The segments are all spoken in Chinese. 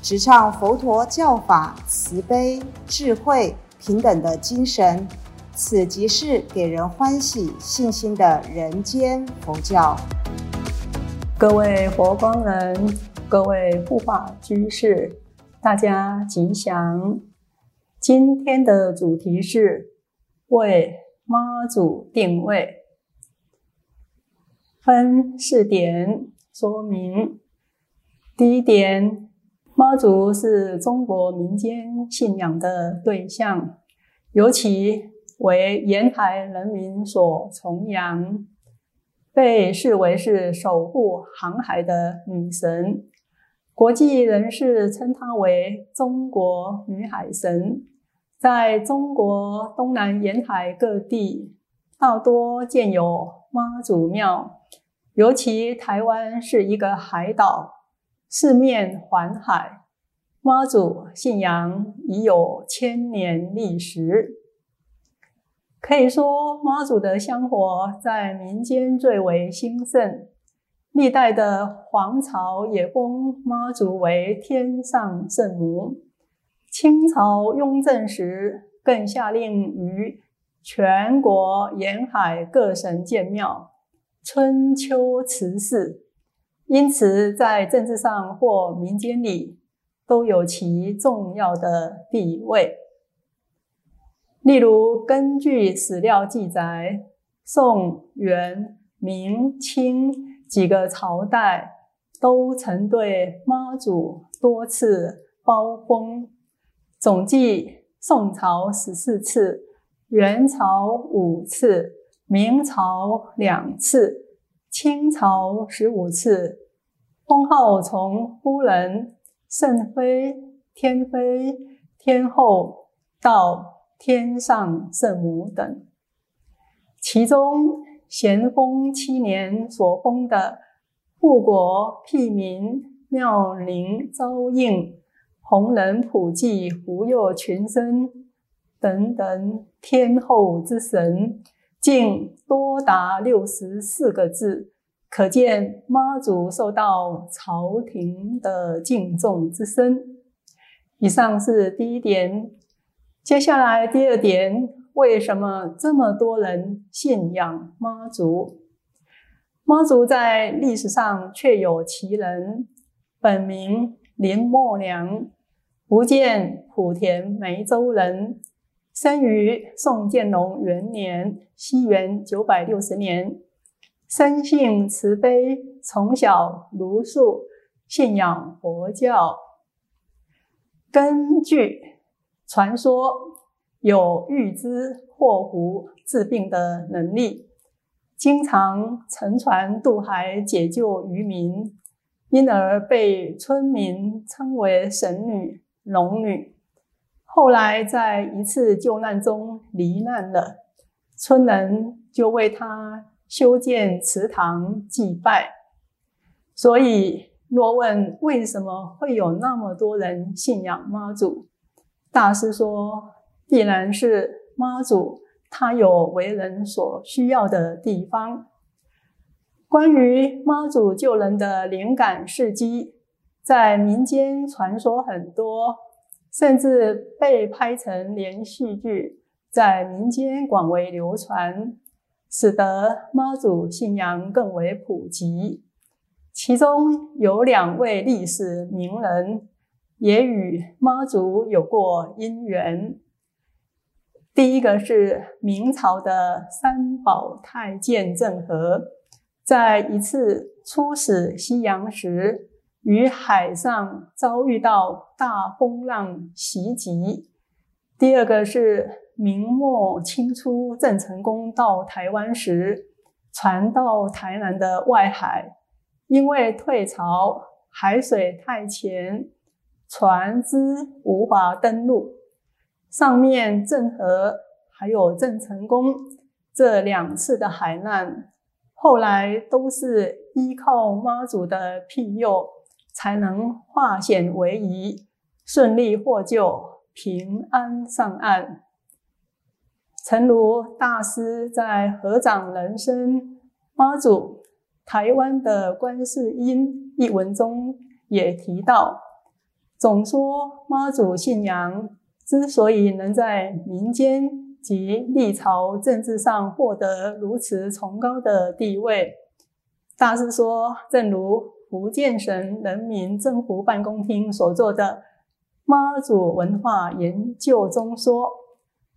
直唱佛陀教法慈悲、智慧、平等的精神。此即是给人欢喜、信心的人间佛教。各位佛光人，各位护法居士，大家吉祥。今天的主题是为妈祖定位，分四点说明。第一点，妈祖是中国民间信仰的对象，尤其。为沿海人民所崇仰，被视为是守护航海的女神。国际人士称她为中国女海神。在中国东南沿海各地，大多建有妈祖庙。尤其台湾是一个海岛，四面环海，妈祖信仰已有千年历史。可以说，妈祖的香火在民间最为兴盛。历代的皇朝也封妈祖为天上圣母。清朝雍正时，更下令于全国沿海各省建庙，春秋祠祀。因此，在政治上或民间里，都有其重要的地位。例如，根据史料记载，宋、元、明、清几个朝代都曾对妈祖多次包封，总计宋朝十四次，元朝五次，明朝两次，清朝十五次，封号从夫人、圣妃、天妃、天后到。天上圣母等，其中咸丰七年所封的护国庇民、妙龄昭应、弘仁普济、福佑群生等等天后之神，竟多达六十四个字，可见妈祖受到朝廷的敬重之深。以上是第一点。接下来第二点，为什么这么多人信仰妈祖？妈祖在历史上确有其人，本名林默娘，福建莆田梅州人，生于宋建隆元年（西元九百六十年），生性慈悲，从小茹素，信仰佛教。根据传说有预知祸福、治病的能力，经常乘船渡海解救渔民，因而被村民称为神女、龙女。后来在一次救难中罹难了，村人就为他修建祠堂祭拜。所以，若问为什么会有那么多人信仰妈祖？大师说：“必然是妈祖，他有为人所需要的地方。关于妈祖救人的灵感事迹，在民间传说很多，甚至被拍成连续剧，在民间广为流传，使得妈祖信仰更为普及。其中有两位历史名人。”也与妈祖有过姻缘。第一个是明朝的三宝太监郑和，在一次出使西洋时，于海上遭遇到大风浪袭击。第二个是明末清初郑成功到台湾时，船到台南的外海，因为退潮，海水太浅。船只无法登陆。上面郑和还有郑成功这两次的海难，后来都是依靠妈祖的庇佑，才能化险为夷，顺利获救，平安上岸。诚如大师在《合掌人生妈祖台湾的观世音》一文中也提到，总说妈祖信仰之所以能在民间及历朝政治上获得如此崇高的地位，大师说，正如福建省人民政府办公厅所做的妈祖文化研究中说。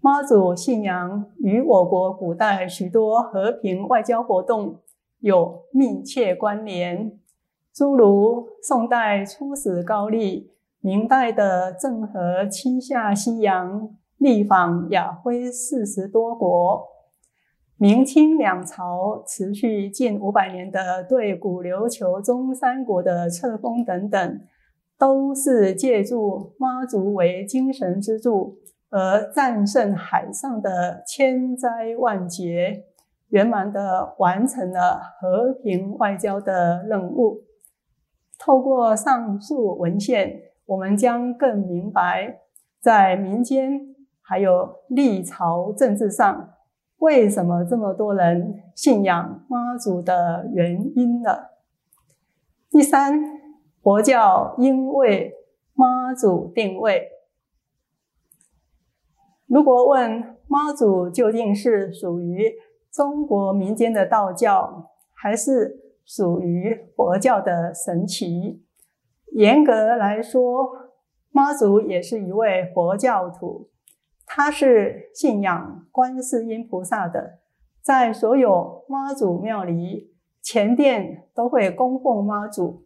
妈祖信仰与我国古代许多和平外交活动有密切关联，诸如宋代出使高丽、明代的郑和七下西洋、历访亚非四十多国、明清两朝持续近五百年的对古琉球中三国的册封等等，都是借助妈祖为精神支柱。而战胜海上的千灾万劫，圆满的完成了和平外交的任务。透过上述文献，我们将更明白，在民间还有历朝政治上，为什么这么多人信仰妈祖的原因呢。第三，佛教因为妈祖定位。如果问妈祖究竟是属于中国民间的道教，还是属于佛教的神奇？严格来说，妈祖也是一位佛教徒，他是信仰观世音菩萨的，在所有妈祖庙里，前殿都会供奉妈祖，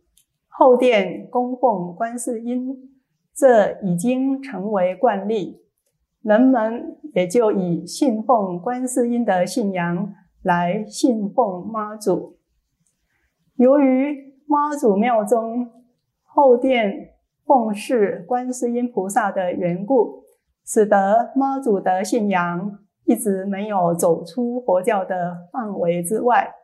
后殿供奉观世音，这已经成为惯例。人们也就以信奉观世音的信仰来信奉妈祖。由于妈祖庙中后殿奉祀观世音菩萨的缘故，使得妈祖的信仰一直没有走出佛教的范围之外。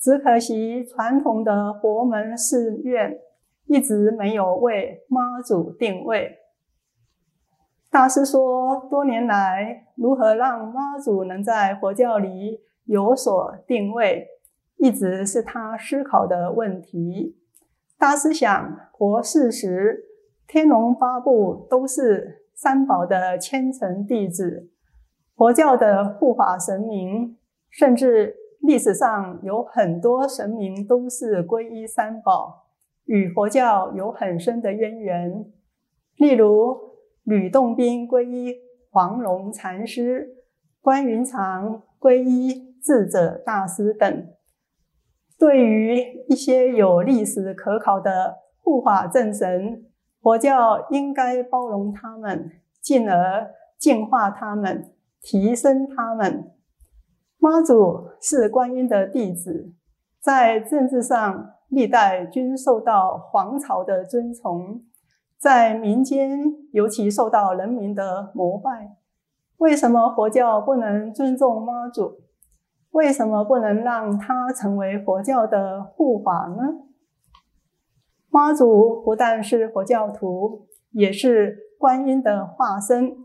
只可惜传统的佛门寺院一直没有为妈祖定位。大师说，多年来如何让妈祖能在佛教里有所定位，一直是他思考的问题。大师想，佛事时，天龙八部都是三宝的虔诚弟子，佛教的护法神明，甚至历史上有很多神明都是皈依三宝，与佛教有很深的渊源。例如。吕洞宾皈依黄龙禅师，关云长皈依智者大师等。对于一些有历史可考的护法正神，佛教应该包容他们，进而净化他们，提升他们。妈祖是观音的弟子，在政治上历代均受到皇朝的尊崇。在民间尤其受到人民的膜拜。为什么佛教不能尊重妈祖？为什么不能让他成为佛教的护法呢？妈祖不但是佛教徒，也是观音的化身。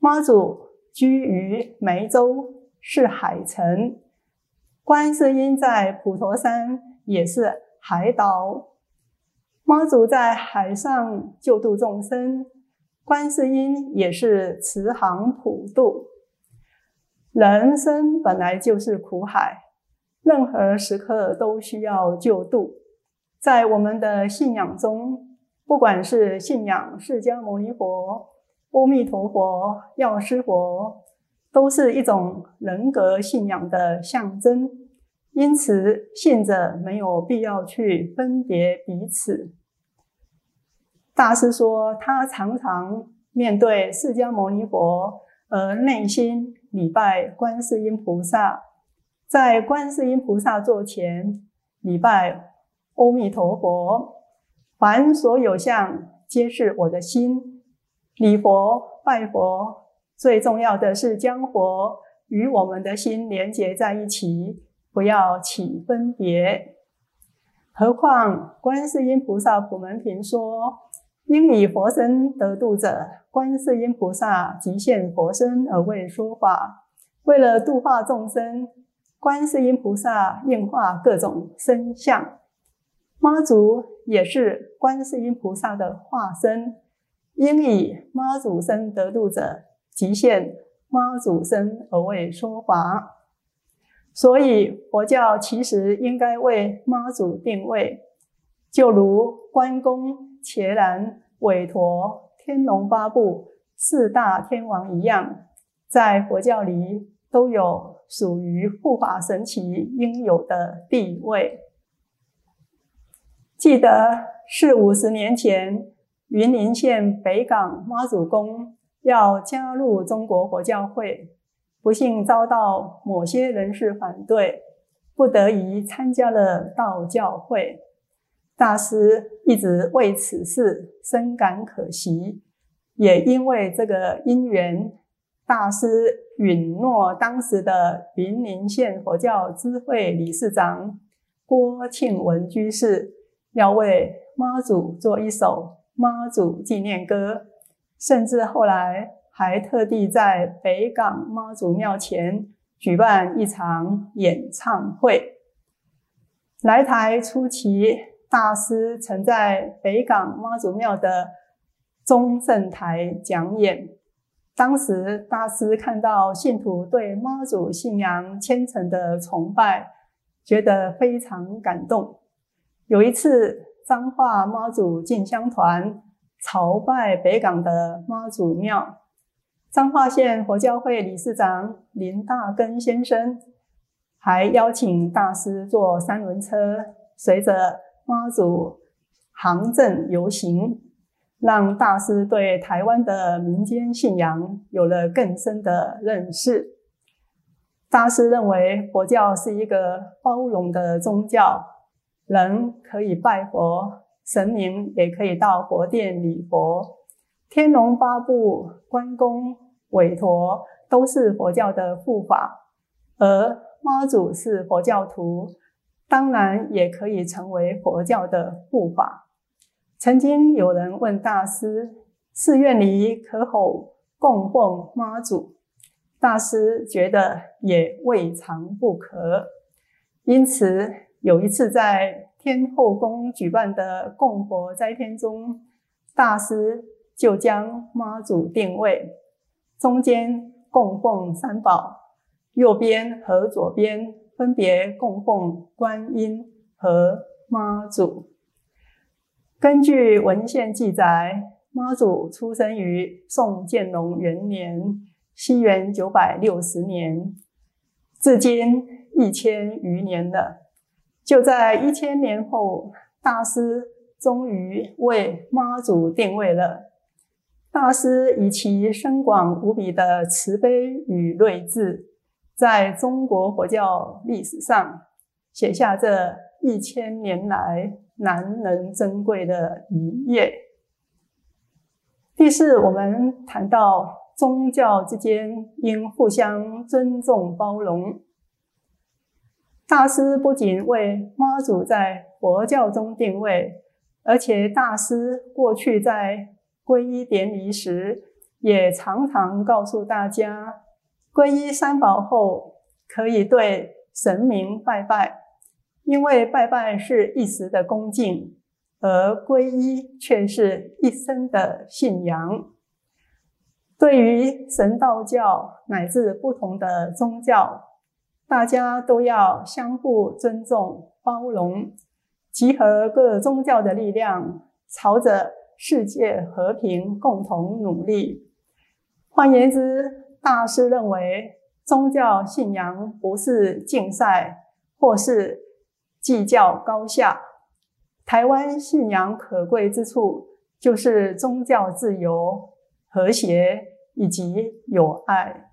妈祖居于梅州，是海城；观世音在普陀山，也是海岛。妈祖在海上救度众生，观世音也是慈航普渡。人生本来就是苦海，任何时刻都需要救度。在我们的信仰中，不管是信仰释迦牟尼佛、阿弥陀佛、药师佛，都是一种人格信仰的象征。因此，信者没有必要去分别彼此。大师说，他常常面对释迦牟尼佛，而内心礼拜观世音菩萨，在观世音菩萨座前礼拜阿弥陀佛。凡所有相，皆是我的心。礼佛拜佛，最重要的是将佛与我们的心连结在一起，不要起分别。何况观世音菩萨普门品说：“应以佛身得度者，观世音菩萨即现佛身而为说法。为了度化众生，观世音菩萨应化各种身相。妈祖也是观世音菩萨的化身，应以妈祖身得度者，即现妈祖身而为说法。”所以佛教其实应该为妈祖定位，就如关公、伽蓝、韦陀、天龙八部四大天王一样，在佛教里都有属于护法神奇应有的地位。记得四五十年前，云林县北港妈祖宫要加入中国佛教会。不幸遭到某些人士反对，不得已参加了道教会。大师一直为此事深感可惜，也因为这个因缘，大师允诺当时的云林县佛教支会理事长郭庆文居士，要为妈祖做一首妈祖纪念歌，甚至后来。还特地在北港妈祖庙前举办一场演唱会。来台初期，大师曾在北港妈祖庙的中正台讲演。当时，大师看到信徒对妈祖信仰虔诚的崇拜，觉得非常感动。有一次，彰化妈祖进香团朝拜北港的妈祖庙。彰化县佛教会理事长林大根先生还邀请大师坐三轮车，随着妈祖航镇游行，让大师对台湾的民间信仰有了更深的认识。大师认为佛教是一个包容的宗教，人可以拜佛，神明也可以到佛殿礼佛，天龙八部、关公。韦陀都是佛教的护法，而妈祖是佛教徒，当然也可以成为佛教的护法。曾经有人问大师：“寺院里可否供奉妈祖？”大师觉得也未尝不可。因此，有一次在天后宫举办的供佛斋天中，大师就将妈祖定位。中间供奉三宝，右边和左边分别供奉观音和妈祖。根据文献记载，妈祖出生于宋建隆元年（西元九百六十年），至今一千余年了。就在一千年后，大师终于为妈祖定位了。大师以其深广无比的慈悲与睿智，在中国佛教历史上写下这一千年来难能珍贵的一页。第四，我们谈到宗教之间应互相尊重包容。大师不仅为妈祖在佛教中定位，而且大师过去在皈依典礼时，也常常告诉大家，皈依三宝后可以对神明拜拜，因为拜拜是一时的恭敬，而皈依却是一生的信仰。对于神道教乃至不同的宗教，大家都要相互尊重、包容，集合各宗教的力量，朝着。世界和平，共同努力。换言之，大师认为，宗教信仰不是竞赛，或是计较高下。台湾信仰可贵之处，就是宗教自由、和谐以及友爱。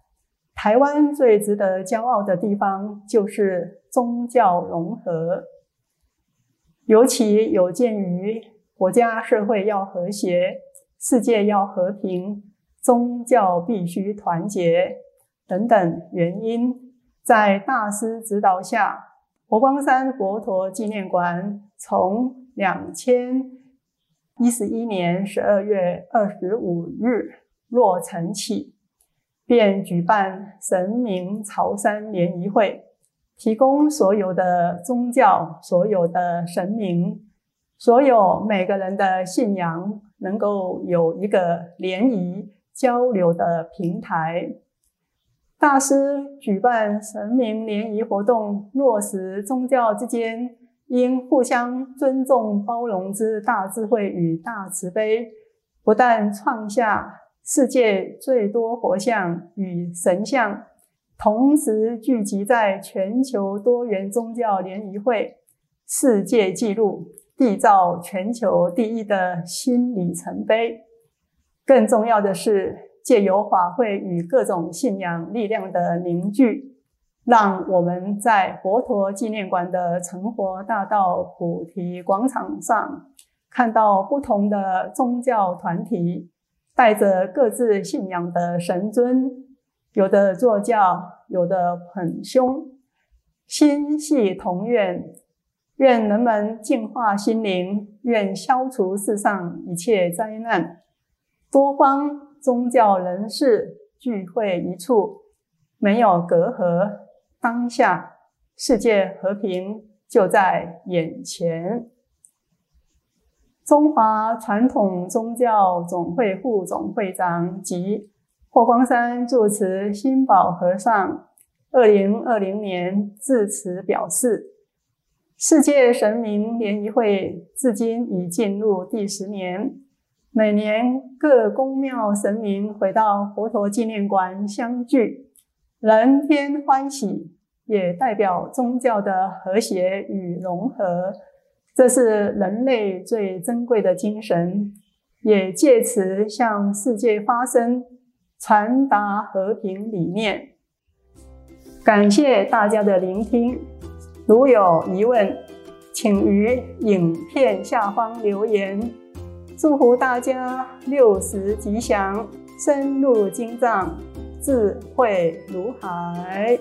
台湾最值得骄傲的地方，就是宗教融合，尤其有鉴于。国家社会要和谐，世界要和平，宗教必须团结等等原因，在大师指导下，佛光山佛陀纪念馆从两千一十一年十二月二十五日落成起，便举办神明朝山联谊会。提供所有的宗教、所有的神明、所有每个人的信仰，能够有一个联谊交流的平台。大师举办神明联谊活动，落实宗教之间应互相尊重、包容之大智慧与大慈悲，不但创下世界最多佛像与神像。同时聚集在全球多元宗教联谊会世界纪录，缔造全球第一的新里程碑。更重要的是，借由法会与各种信仰力量的凝聚，让我们在佛陀纪念馆的成佛大道菩提广场上，看到不同的宗教团体带着各自信仰的神尊。有的坐教，有的捧胸，心系同愿，愿人们净化心灵，愿消除世上一切灾难。多方宗教人士聚会一处，没有隔阂，当下世界和平就在眼前。中华传统宗教总会副总会长及。霍光山住持心宝和尚，二零二零年致辞表示：“世界神明联谊会至今已进入第十年，每年各宫庙神明回到佛陀纪念馆相聚，人天欢喜，也代表宗教的和谐与融合。这是人类最珍贵的精神，也借此向世界发声。”传达和平理念。感谢大家的聆听。如有疑问，请于影片下方留言。祝福大家六十吉祥，深入经藏，智慧如海。